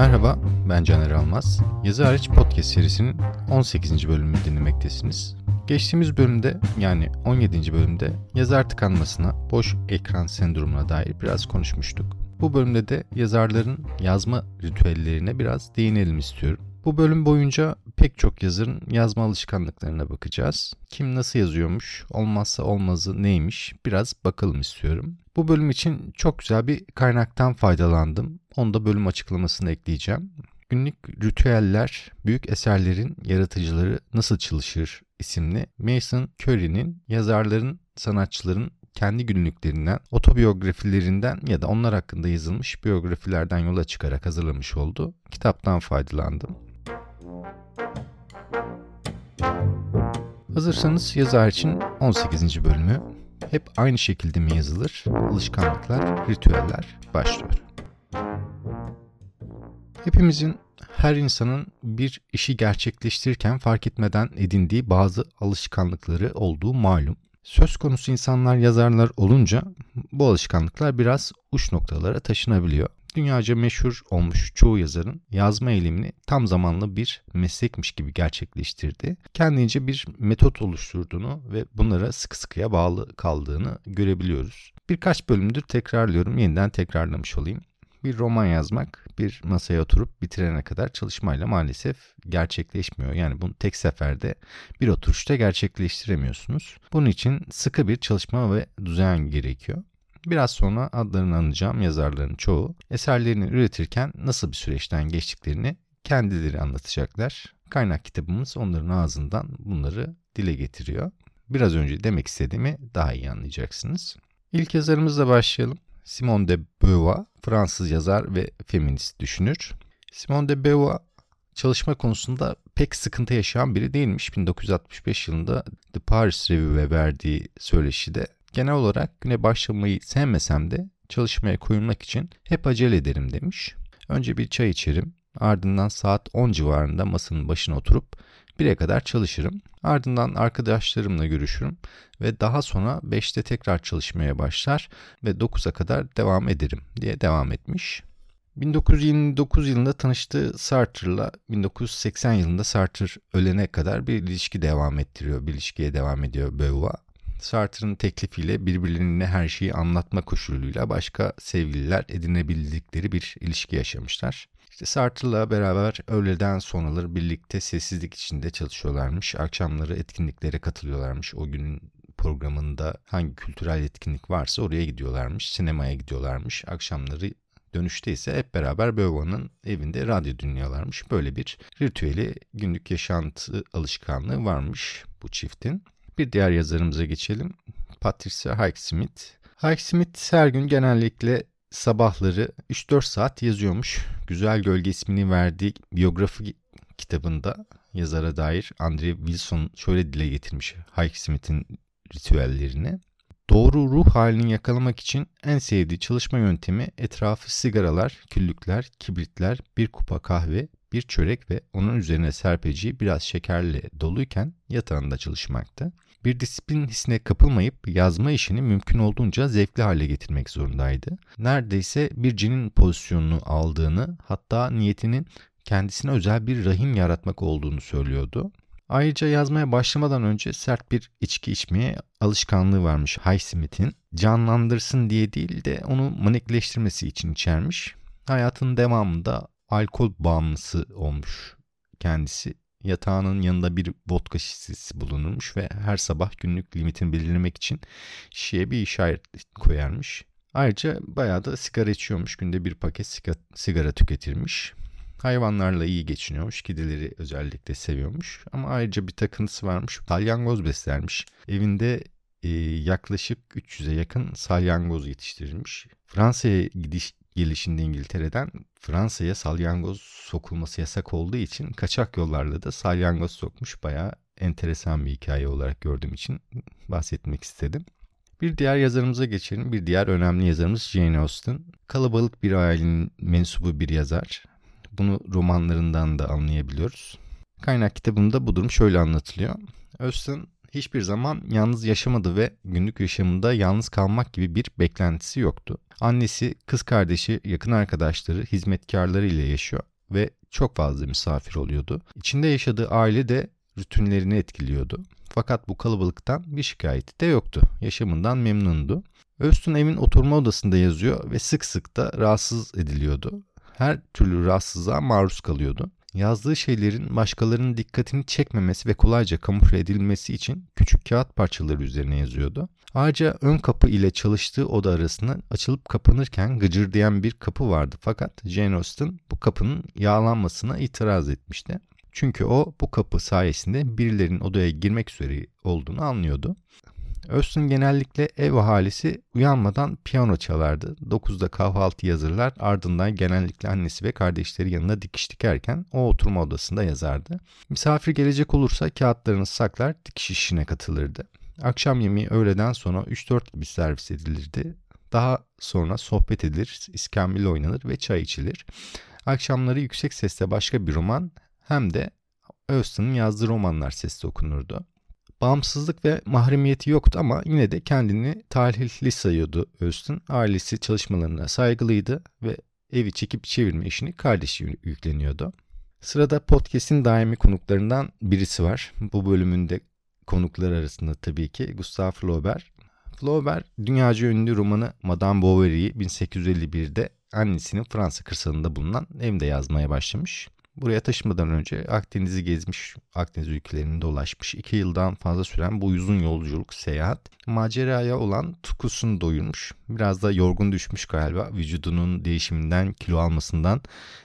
Merhaba, ben Caner Almaz. Yazı Hariç Podcast serisinin 18. bölümünü dinlemektesiniz. Geçtiğimiz bölümde yani 17. bölümde yazar tıkanmasına, boş ekran sendromuna dair biraz konuşmuştuk. Bu bölümde de yazarların yazma ritüellerine biraz değinelim istiyorum. Bu bölüm boyunca pek çok yazarın yazma alışkanlıklarına bakacağız. Kim nasıl yazıyormuş, olmazsa olmazı neymiş biraz bakalım istiyorum. Bu bölüm için çok güzel bir kaynaktan faydalandım. Onu da bölüm açıklamasını ekleyeceğim. Günlük Ritüeller, Büyük Eserlerin Yaratıcıları Nasıl Çalışır isimli Mason Curry'nin yazarların, sanatçıların kendi günlüklerinden, otobiyografilerinden ya da onlar hakkında yazılmış biyografilerden yola çıkarak hazırlamış oldu. Kitaptan faydalandım. Hazırsanız yazar için 18. bölümü hep aynı şekilde mi yazılır? Alışkanlıklar, ritüeller başlıyor. Hepimizin her insanın bir işi gerçekleştirirken fark etmeden edindiği bazı alışkanlıkları olduğu malum. Söz konusu insanlar yazarlar olunca bu alışkanlıklar biraz uç noktalara taşınabiliyor. Dünyaca meşhur olmuş çoğu yazarın yazma eylemini tam zamanlı bir meslekmiş gibi gerçekleştirdi. Kendince bir metot oluşturduğunu ve bunlara sıkı sıkıya bağlı kaldığını görebiliyoruz. Birkaç bölümdür tekrarlıyorum, yeniden tekrarlamış olayım. Bir roman yazmak bir masaya oturup bitirene kadar çalışmayla maalesef gerçekleşmiyor. Yani bunu tek seferde bir oturuşta gerçekleştiremiyorsunuz. Bunun için sıkı bir çalışma ve düzen gerekiyor. Biraz sonra adlarını anacağım yazarların çoğu eserlerini üretirken nasıl bir süreçten geçtiklerini kendileri anlatacaklar. Kaynak kitabımız onların ağzından bunları dile getiriyor. Biraz önce demek istediğimi daha iyi anlayacaksınız. İlk yazarımızla başlayalım. Simone de Beauvoir, Fransız yazar ve feminist düşünür. Simone de Beauvoir çalışma konusunda pek sıkıntı yaşayan biri değilmiş. 1965 yılında The Paris Review'e verdiği söyleşide genel olarak güne başlamayı sevmesem de çalışmaya koyulmak için hep acele ederim demiş. Önce bir çay içerim, ardından saat 10 civarında masanın başına oturup 1'e kadar çalışırım. Ardından arkadaşlarımla görüşürüm ve daha sonra 5'te tekrar çalışmaya başlar ve 9'a kadar devam ederim diye devam etmiş. 1929 yılında tanıştığı Sartre'la 1980 yılında Sartre ölene kadar bir ilişki devam ettiriyor. Bir ilişkiye devam ediyor Beauvoir. Sartre'ın teklifiyle birbirlerine her şeyi anlatma koşuluyla başka sevgililer edinebildikleri bir ilişki yaşamışlar. İşte Sartre'la beraber öğleden sonraları birlikte sessizlik içinde çalışıyorlarmış. Akşamları etkinliklere katılıyorlarmış. O günün programında hangi kültürel etkinlik varsa oraya gidiyorlarmış. Sinemaya gidiyorlarmış. Akşamları dönüşte ise hep beraber Beauvoir'ın evinde radyo dinliyorlarmış. Böyle bir ritüeli günlük yaşantı alışkanlığı varmış bu çiftin. Bir diğer yazarımıza geçelim. Patricia Highsmith. Highsmith her gün genellikle sabahları 3-4 saat yazıyormuş. Güzel Gölge ismini verdiği biyografi kitabında yazara dair Andre Wilson şöyle dile getirmiş Highsmith'in ritüellerini. Doğru ruh halini yakalamak için en sevdiği çalışma yöntemi etrafı sigaralar, küllükler, kibritler, bir kupa kahve, bir çörek ve onun üzerine serpeceği biraz şekerle doluyken yatağında çalışmaktı. Bir disiplin hissine kapılmayıp yazma işini mümkün olduğunca zevkli hale getirmek zorundaydı. Neredeyse bir cinin pozisyonunu aldığını hatta niyetinin kendisine özel bir rahim yaratmak olduğunu söylüyordu. Ayrıca yazmaya başlamadan önce sert bir içki içmeye alışkanlığı varmış Highsmith'in. Canlandırsın diye değil de onu manikleştirmesi için içermiş. Hayatının devamında alkol bağımlısı olmuş kendisi. Yatağının yanında bir vodka şişesi bulunurmuş ve her sabah günlük limitini belirlemek için şişeye bir işaret koyarmış. Ayrıca bayağı da sigara içiyormuş. Günde bir paket sigara tüketirmiş. Hayvanlarla iyi geçiniyormuş. Kedileri özellikle seviyormuş. Ama ayrıca bir takıntısı varmış. Salyangoz beslermiş. Evinde e, yaklaşık 300'e yakın salyangoz yetiştirilmiş. Fransa'ya gidiş gelişinde İngiltere'den Fransa'ya salyangoz sokulması yasak olduğu için kaçak yollarla da salyangoz sokmuş. Bayağı enteresan bir hikaye olarak gördüğüm için bahsetmek istedim. Bir diğer yazarımıza geçelim. Bir diğer önemli yazarımız Jane Austen. Kalabalık bir ailenin mensubu bir yazar. Bunu romanlarından da anlayabiliyoruz. Kaynak kitabında bu durum şöyle anlatılıyor. Austen hiçbir zaman yalnız yaşamadı ve günlük yaşamında yalnız kalmak gibi bir beklentisi yoktu. Annesi, kız kardeşi, yakın arkadaşları, hizmetkarları ile yaşıyor. ve çok fazla misafir oluyordu. İçinde yaşadığı aile de rutinlerini etkiliyordu. Fakat bu kalabalıktan bir şikayeti de yoktu. Yaşamından memnundu. Öztün evin oturma odasında yazıyor ve sık sık da rahatsız ediliyordu. Her türlü rahatsızlığa maruz kalıyordu. Yazdığı şeylerin başkalarının dikkatini çekmemesi ve kolayca kamufle edilmesi için küçük kağıt parçaları üzerine yazıyordu. Ayrıca ön kapı ile çalıştığı oda arasında açılıp kapanırken gıcırdayan bir kapı vardı fakat Jane Austen bu kapının yağlanmasına itiraz etmişti. Çünkü o bu kapı sayesinde birilerinin odaya girmek üzere olduğunu anlıyordu. Austen genellikle ev ahalisi uyanmadan piyano çalardı. 9'da kahvaltı yazırlar ardından genellikle annesi ve kardeşleri yanına dikiş dikerken o oturma odasında yazardı. Misafir gelecek olursa kağıtlarını saklar dikiş işine katılırdı. Akşam yemeği öğleden sonra 3-4 gibi servis edilirdi. Daha sonra sohbet edilir, iskambil oynanır ve çay içilir. Akşamları yüksek sesle başka bir roman hem de Austen'ın yazdığı romanlar sesli okunurdu. Bağımsızlık ve mahremiyeti yoktu ama yine de kendini talihli sayıyordu Austen. Ailesi çalışmalarına saygılıydı ve evi çekip çevirme işini kardeşi yükleniyordu. Sırada podcast'in daimi konuklarından birisi var. Bu bölümünde konuklar arasında tabii ki Gustave Flaubert. Flaubert dünyaca ünlü romanı Madame Bovary'i 1851'de annesinin Fransa kırsalında bulunan evde yazmaya başlamış. Buraya taşımadan önce Akdeniz'i gezmiş, Akdeniz ülkelerini dolaşmış. iki yıldan fazla süren bu uzun yolculuk, seyahat maceraya olan tukusunu doyurmuş. Biraz da yorgun düşmüş galiba vücudunun değişiminden, kilo almasından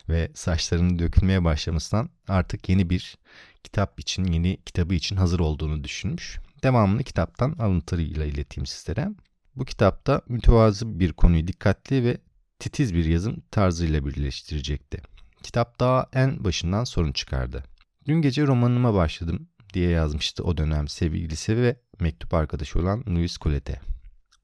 ve saçlarının dökülmeye başlamasından artık yeni bir kitap için, yeni kitabı için hazır olduğunu düşünmüş. Devamını kitaptan alıntılarıyla ileteyim sizlere. Bu kitapta mütevazı bir konuyu dikkatli ve titiz bir yazım tarzıyla birleştirecekti. Kitap daha en başından sorun çıkardı. Dün gece romanıma başladım diye yazmıştı o dönem sevgilisi ve mektup arkadaşı olan Louis Colette.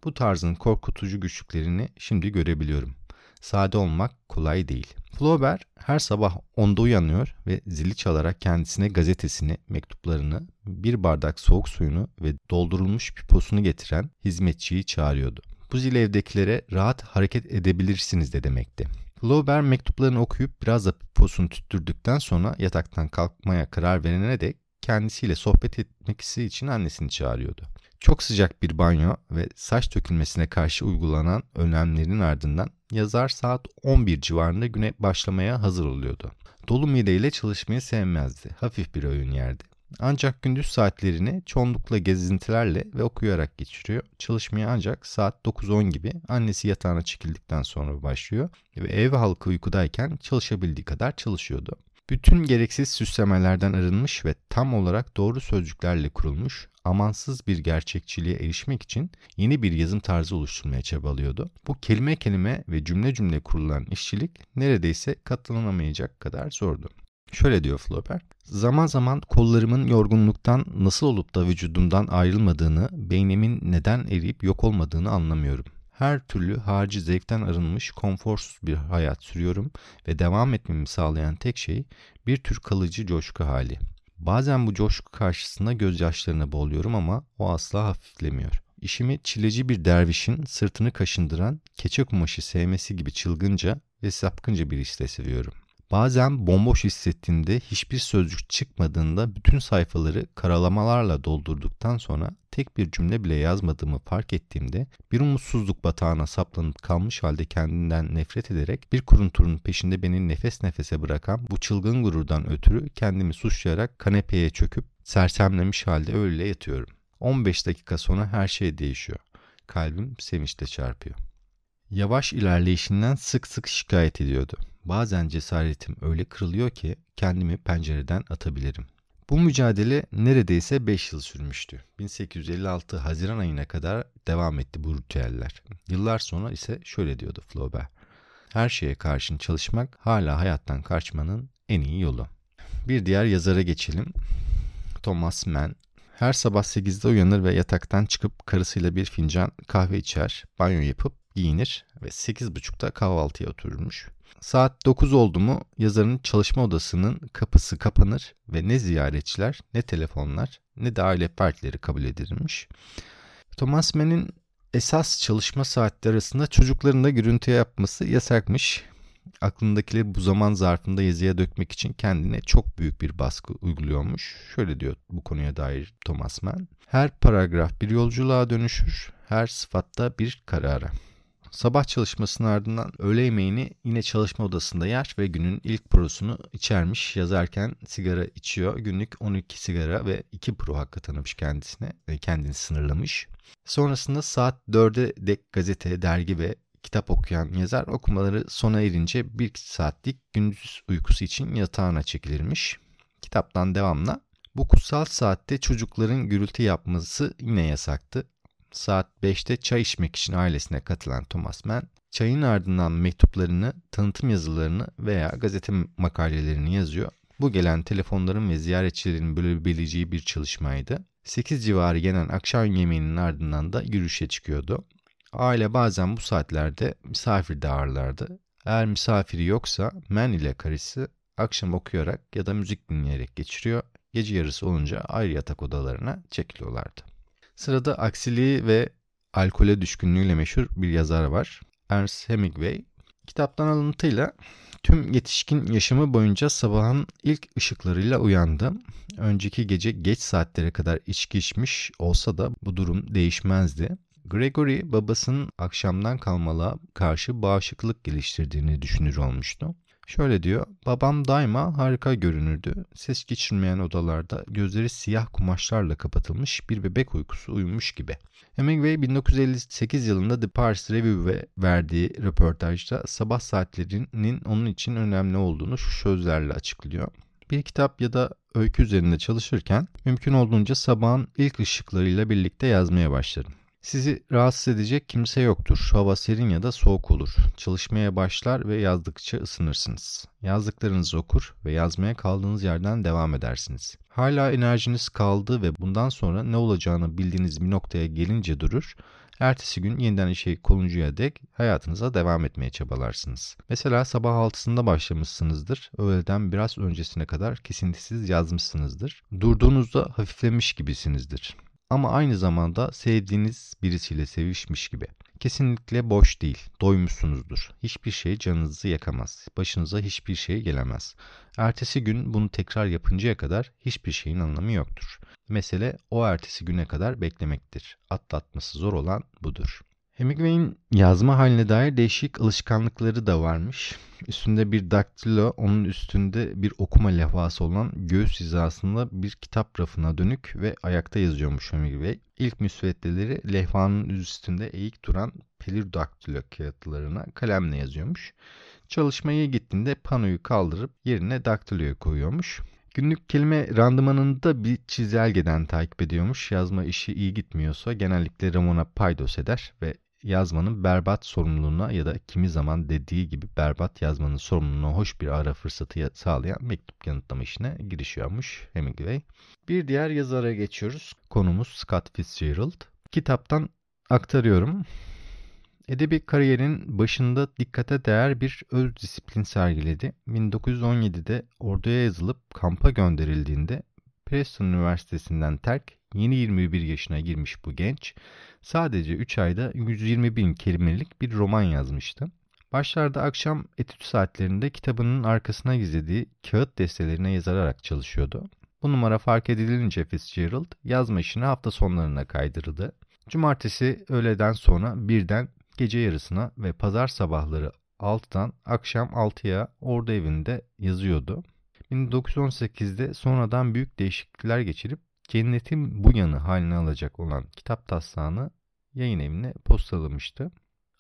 Bu tarzın korkutucu güçlüklerini şimdi görebiliyorum. Sade olmak kolay değil. Flaubert her sabah onda uyanıyor ve zili çalarak kendisine gazetesini, mektuplarını, bir bardak soğuk suyunu ve doldurulmuş piposunu getiren hizmetçiyi çağırıyordu. Bu zil evdekilere rahat hareket edebilirsiniz de demekti. Flaubert mektuplarını okuyup biraz da piposunu tüttürdükten sonra yataktan kalkmaya karar verene dek kendisiyle sohbet etmesi için annesini çağırıyordu. Çok sıcak bir banyo ve saç dökülmesine karşı uygulanan önlemlerin ardından yazar saat 11 civarında güne başlamaya hazır oluyordu. Dolu mideyle çalışmayı sevmezdi. Hafif bir öğün yerdi. Ancak gündüz saatlerini çoğunlukla gezintilerle ve okuyarak geçiriyor. Çalışmaya ancak saat 9-10 gibi annesi yatağına çekildikten sonra başlıyor ve ev halkı uykudayken çalışabildiği kadar çalışıyordu. Bütün gereksiz süslemelerden arınmış ve tam olarak doğru sözcüklerle kurulmuş amansız bir gerçekçiliğe erişmek için yeni bir yazım tarzı oluşturmaya çabalıyordu. Bu kelime kelime ve cümle cümle kurulan işçilik neredeyse katlanamayacak kadar zordu. Şöyle diyor Flaubert. Zaman zaman kollarımın yorgunluktan nasıl olup da vücudumdan ayrılmadığını, beynimin neden eriyip yok olmadığını anlamıyorum. Her türlü harici zevkten arınmış konforsuz bir hayat sürüyorum ve devam etmemi sağlayan tek şey bir tür kalıcı coşku hali. Bazen bu coşku karşısında gözyaşlarına boğuluyorum ama o asla hafiflemiyor. İşimi çileci bir dervişin sırtını kaşındıran keçe kumaşı sevmesi gibi çılgınca ve sapkınca bir işle seviyorum. Bazen bomboş hissettiğimde hiçbir sözcük çıkmadığında bütün sayfaları karalamalarla doldurduktan sonra tek bir cümle bile yazmadığımı fark ettiğimde bir umutsuzluk batağına saplanıp kalmış halde kendinden nefret ederek bir kurunturun peşinde beni nefes nefese bırakan bu çılgın gururdan ötürü kendimi suçlayarak kanepeye çöküp sersemlemiş halde öyle yatıyorum. 15 dakika sonra her şey değişiyor. Kalbim sevinçle çarpıyor. Yavaş ilerleyişinden sık sık şikayet ediyordu. Bazen cesaretim öyle kırılıyor ki kendimi pencereden atabilirim. Bu mücadele neredeyse 5 yıl sürmüştü. 1856 Haziran ayına kadar devam etti bu ritüeller. Yıllar sonra ise şöyle diyordu Flaubert. Her şeye karşın çalışmak hala hayattan kaçmanın en iyi yolu. Bir diğer yazara geçelim. Thomas Mann. Her sabah 8'de uyanır ve yataktan çıkıp karısıyla bir fincan kahve içer, banyo yapıp giyinir ve 8.30'da kahvaltıya otururmuş. Saat 9 oldu mu yazarın çalışma odasının kapısı kapanır ve ne ziyaretçiler ne telefonlar ne de aile fertleri kabul edilmiş. Thomas Mann'in esas çalışma saatleri arasında çocukların da gürültü yapması yasakmış. aklındakileri bu zaman zarfında yazıya dökmek için kendine çok büyük bir baskı uyguluyormuş. Şöyle diyor bu konuya dair Thomas Mann. Her paragraf bir yolculuğa dönüşür, her sıfatta bir karara. Sabah çalışmasının ardından öğle yemeğini yine çalışma odasında yer ve günün ilk prosunu içermiş. Yazarken sigara içiyor. Günlük 12 sigara ve 2 pro hakkı tanımış kendisine ve kendini sınırlamış. Sonrasında saat 4'e dek gazete, dergi ve kitap okuyan yazar okumaları sona erince bir saatlik gündüz uykusu için yatağına çekilirmiş. Kitaptan devamla bu kutsal saatte çocukların gürültü yapması yine yasaktı. Saat 5'te çay içmek için ailesine katılan Thomas Mann, çayın ardından mektuplarını, tanıtım yazılarını veya gazete makalelerini yazıyor. Bu gelen telefonların ve ziyaretçilerin bölebileceği bir çalışmaydı. 8 civarı gelen akşam yemeğinin ardından da yürüyüşe çıkıyordu. Aile bazen bu saatlerde misafir de ağırlardı. Eğer misafiri yoksa Men ile karısı akşam okuyarak ya da müzik dinleyerek geçiriyor. Gece yarısı olunca ayrı yatak odalarına çekiliyorlardı. Sırada aksiliği ve alkole düşkünlüğüyle meşhur bir yazar var. Ernest Hemingway. Kitaptan alıntıyla tüm yetişkin yaşamı boyunca sabahın ilk ışıklarıyla uyandı. Önceki gece geç saatlere kadar içki içmiş olsa da bu durum değişmezdi. Gregory babasının akşamdan kalmalığa karşı bağışıklık geliştirdiğini düşünür olmuştu. Şöyle diyor, babam daima harika görünürdü. Ses geçirmeyen odalarda gözleri siyah kumaşlarla kapatılmış bir bebek uykusu uyumuş gibi. Hemingway 1958 yılında The Paris Review'e verdiği röportajda sabah saatlerinin onun için önemli olduğunu şu sözlerle açıklıyor. Bir kitap ya da öykü üzerinde çalışırken mümkün olduğunca sabahın ilk ışıklarıyla birlikte yazmaya başlarım. Sizi rahatsız edecek kimse yoktur. Hava serin ya da soğuk olur. Çalışmaya başlar ve yazdıkça ısınırsınız. Yazdıklarınızı okur ve yazmaya kaldığınız yerden devam edersiniz. Hala enerjiniz kaldı ve bundan sonra ne olacağını bildiğiniz bir noktaya gelince durur. Ertesi gün yeniden işe koluncuya dek hayatınıza devam etmeye çabalarsınız. Mesela sabah 6'sında başlamışsınızdır. Öğleden biraz öncesine kadar kesintisiz yazmışsınızdır. Durduğunuzda hafiflemiş gibisinizdir ama aynı zamanda sevdiğiniz birisiyle sevişmiş gibi. Kesinlikle boş değil, doymuşsunuzdur. Hiçbir şey canınızı yakamaz, başınıza hiçbir şey gelemez. Ertesi gün bunu tekrar yapıncaya kadar hiçbir şeyin anlamı yoktur. Mesele o ertesi güne kadar beklemektir. Atlatması zor olan budur. Hemingway'in yazma haline dair değişik alışkanlıkları da varmış. Üstünde bir daktilo, onun üstünde bir okuma levhası olan göğüs hizasında bir kitap rafına dönük ve ayakta yazıyormuş Hemingway. İlk müsveddeleri levhanın üstünde eğik duran pelir daktilo kağıtlarına kalemle yazıyormuş. Çalışmaya gittiğinde panoyu kaldırıp yerine daktiloyu koyuyormuş. Günlük kelime randımanını da bir çizelgeden takip ediyormuş. Yazma işi iyi gitmiyorsa genellikle Ramona paydos eder ve yazmanın berbat sorumluluğuna ya da kimi zaman dediği gibi berbat yazmanın sorumluluğuna hoş bir ara fırsatı sağlayan mektup yanıtlama işine girişiyormuş Hemingway. Bir diğer yazara geçiyoruz. Konumuz Scott Fitzgerald. Kitaptan aktarıyorum. Edebi kariyerin başında dikkate değer bir öz disiplin sergiledi. 1917'de orduya yazılıp kampa gönderildiğinde Preston Üniversitesi'nden terk yeni 21 yaşına girmiş bu genç sadece 3 ayda 120 bin kelimelik bir roman yazmıştı. Başlarda akşam etüt saatlerinde kitabının arkasına gizlediği kağıt destelerine yazararak çalışıyordu. Bu numara fark edilince Fitzgerald yazma işini hafta sonlarına kaydırdı. Cumartesi öğleden sonra birden gece yarısına ve pazar sabahları 6'dan akşam 6'ya orada evinde yazıyordu. 1918'de sonradan büyük değişiklikler geçirip cennetin bu yanı haline alacak olan kitap taslağını yayın evine postalamıştı.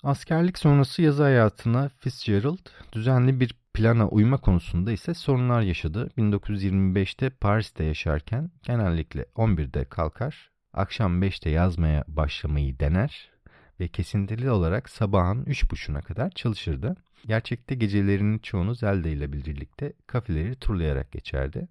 Askerlik sonrası yazı hayatına Fitzgerald düzenli bir plana uyma konusunda ise sorunlar yaşadı. 1925'te Paris'te yaşarken genellikle 11'de kalkar, akşam 5'te yazmaya başlamayı dener ve kesintili olarak sabahın 3.30'una kadar çalışırdı. Gerçekte gecelerinin çoğunu Zelda ile birlikte kafeleri turlayarak geçerdi.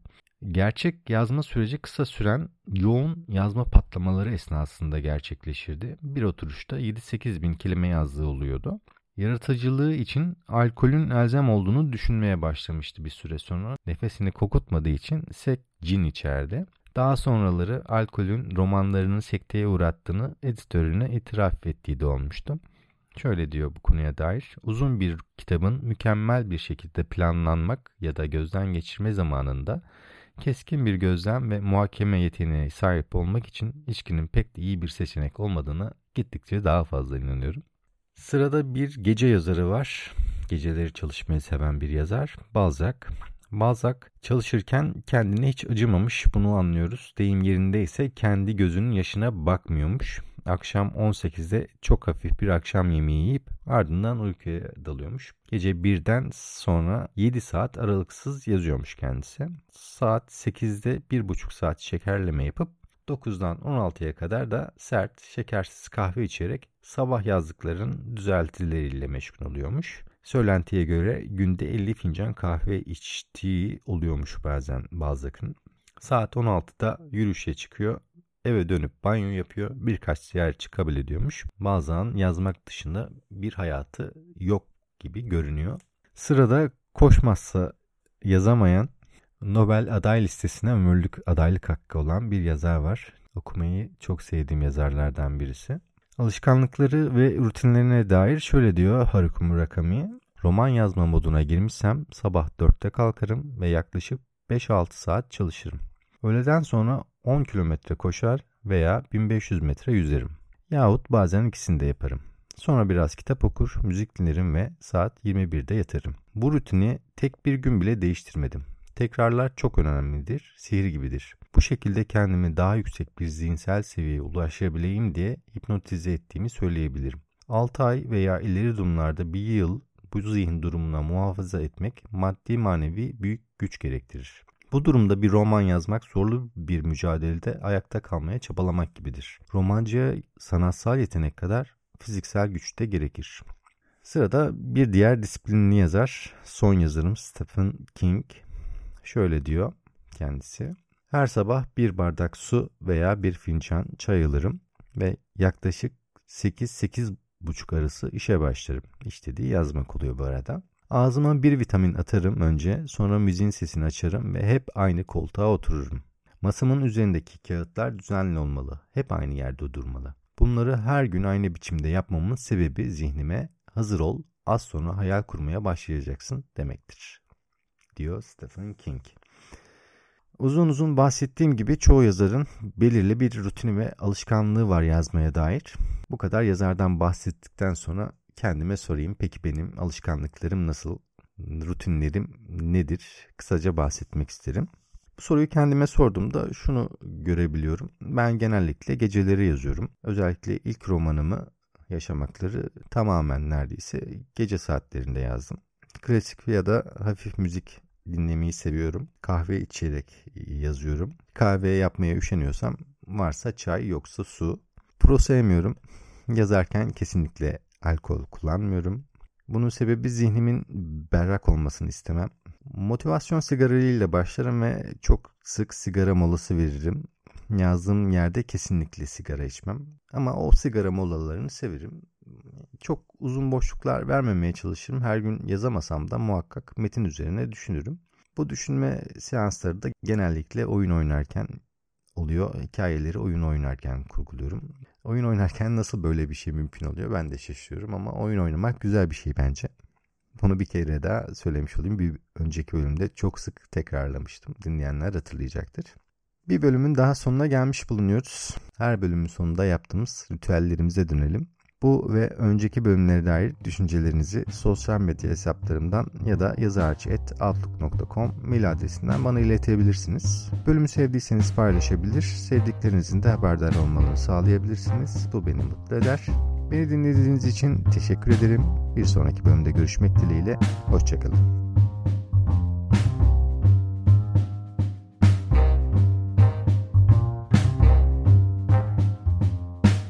Gerçek yazma süreci kısa süren yoğun yazma patlamaları esnasında gerçekleşirdi. Bir oturuşta 7-8 bin kelime yazdığı oluyordu. Yaratıcılığı için alkolün elzem olduğunu düşünmeye başlamıştı bir süre sonra. Nefesini kokutmadığı için sek cin içerdi. Daha sonraları alkolün romanlarını sekteye uğrattığını editörüne itiraf ettiği de olmuştu. Şöyle diyor bu konuya dair. Uzun bir kitabın mükemmel bir şekilde planlanmak ya da gözden geçirme zamanında keskin bir gözlem ve muhakeme yeteneğine sahip olmak için içkinin pek de iyi bir seçenek olmadığını gittikçe daha fazla inanıyorum. Sırada bir gece yazarı var. Geceleri çalışmayı seven bir yazar. Balzac. Balzac çalışırken kendine hiç acımamış bunu anlıyoruz. Deyim yerindeyse kendi gözünün yaşına bakmıyormuş. Akşam 18'de çok hafif bir akşam yemeği yiyip ardından uykuya dalıyormuş. Gece 1'den sonra 7 saat aralıksız yazıyormuş kendisi. Saat 8'de 1,5 saat şekerleme yapıp 9'dan 16'ya kadar da sert, şekersiz kahve içerek sabah yazdıkların düzeltileriyle meşgul oluyormuş. Söylentiye göre günde 50 fincan kahve içtiği oluyormuş bazen Balzac'ın. Saat 16'da yürüyüşe çıkıyor. Eve dönüp banyo yapıyor. Birkaç yer çıkabilir ediyormuş. Bazen yazmak dışında bir hayatı yok gibi görünüyor. Sırada koşmazsa yazamayan Nobel aday listesine ömürlük adaylık hakkı olan bir yazar var. Okumayı çok sevdiğim yazarlardan birisi. Alışkanlıkları ve rutinlerine dair şöyle diyor Haruki Murakami. Roman yazma moduna girmişsem sabah 4'te kalkarım ve yaklaşık 5-6 saat çalışırım. Öğleden sonra 10 kilometre koşar veya 1500 metre yüzerim. Yahut bazen ikisini de yaparım. Sonra biraz kitap okur, müzik dinlerim ve saat 21'de yatarım. Bu rutini tek bir gün bile değiştirmedim. Tekrarlar çok önemlidir, sihir gibidir. Bu şekilde kendimi daha yüksek bir zihinsel seviyeye ulaşabileyim diye hipnotize ettiğimi söyleyebilirim. 6 ay veya ileri durumlarda bir yıl bu zihin durumuna muhafaza etmek maddi manevi büyük güç gerektirir. Bu durumda bir roman yazmak zorlu bir mücadelede ayakta kalmaya çabalamak gibidir. Romancıya sanatsal yetenek kadar fiziksel güç de gerekir. Sırada bir diğer disiplinli yazar, son yazarım Stephen King. Şöyle diyor kendisi. Her sabah bir bardak su veya bir fincan çay alırım ve yaklaşık 8-8 buçuk arası işe başlarım. İşte yazmak oluyor bu arada. Ağzıma bir vitamin atarım önce sonra müziğin sesini açarım ve hep aynı koltuğa otururum. Masamın üzerindeki kağıtlar düzenli olmalı. Hep aynı yerde durmalı. Bunları her gün aynı biçimde yapmamın sebebi zihnime hazır ol az sonra hayal kurmaya başlayacaksın demektir. Diyor Stephen King. Uzun uzun bahsettiğim gibi çoğu yazarın belirli bir rutini ve alışkanlığı var yazmaya dair. Bu kadar yazardan bahsettikten sonra kendime sorayım. Peki benim alışkanlıklarım nasıl? Rutinlerim nedir? Kısaca bahsetmek isterim. Bu soruyu kendime sorduğumda şunu görebiliyorum. Ben genellikle geceleri yazıyorum. Özellikle ilk romanımı Yaşamakları tamamen neredeyse gece saatlerinde yazdım. Klasik ya da hafif müzik dinlemeyi seviyorum. Kahve içerek yazıyorum. Kahve yapmaya üşeniyorsam varsa çay yoksa su. Pro sevmiyorum. Yazarken kesinlikle alkol kullanmıyorum. Bunun sebebi zihnimin berrak olmasını istemem. Motivasyon sigarayla başlarım ve çok sık sigara molası veririm. Yazdığım yerde kesinlikle sigara içmem. Ama o sigara molalarını severim. Çok uzun boşluklar vermemeye çalışırım. Her gün yazamasam da muhakkak metin üzerine düşünürüm. Bu düşünme seansları da genellikle oyun oynarken oluyor. Hikayeleri oyun oynarken kurguluyorum. Oyun oynarken nasıl böyle bir şey mümkün oluyor ben de şaşırıyorum ama oyun oynamak güzel bir şey bence. Bunu bir kere daha söylemiş olayım. Bir önceki bölümde çok sık tekrarlamıştım. Dinleyenler hatırlayacaktır. Bir bölümün daha sonuna gelmiş bulunuyoruz. Her bölümün sonunda yaptığımız ritüellerimize dönelim. Bu ve önceki bölümlere dair düşüncelerinizi sosyal medya hesaplarımdan ya da yazarçı.outlook.com mail adresinden bana iletebilirsiniz. Bölümü sevdiyseniz paylaşabilir, sevdiklerinizin de haberdar olmalarını sağlayabilirsiniz. Bu beni mutlu eder. Beni dinlediğiniz için teşekkür ederim. Bir sonraki bölümde görüşmek dileğiyle. Hoşçakalın.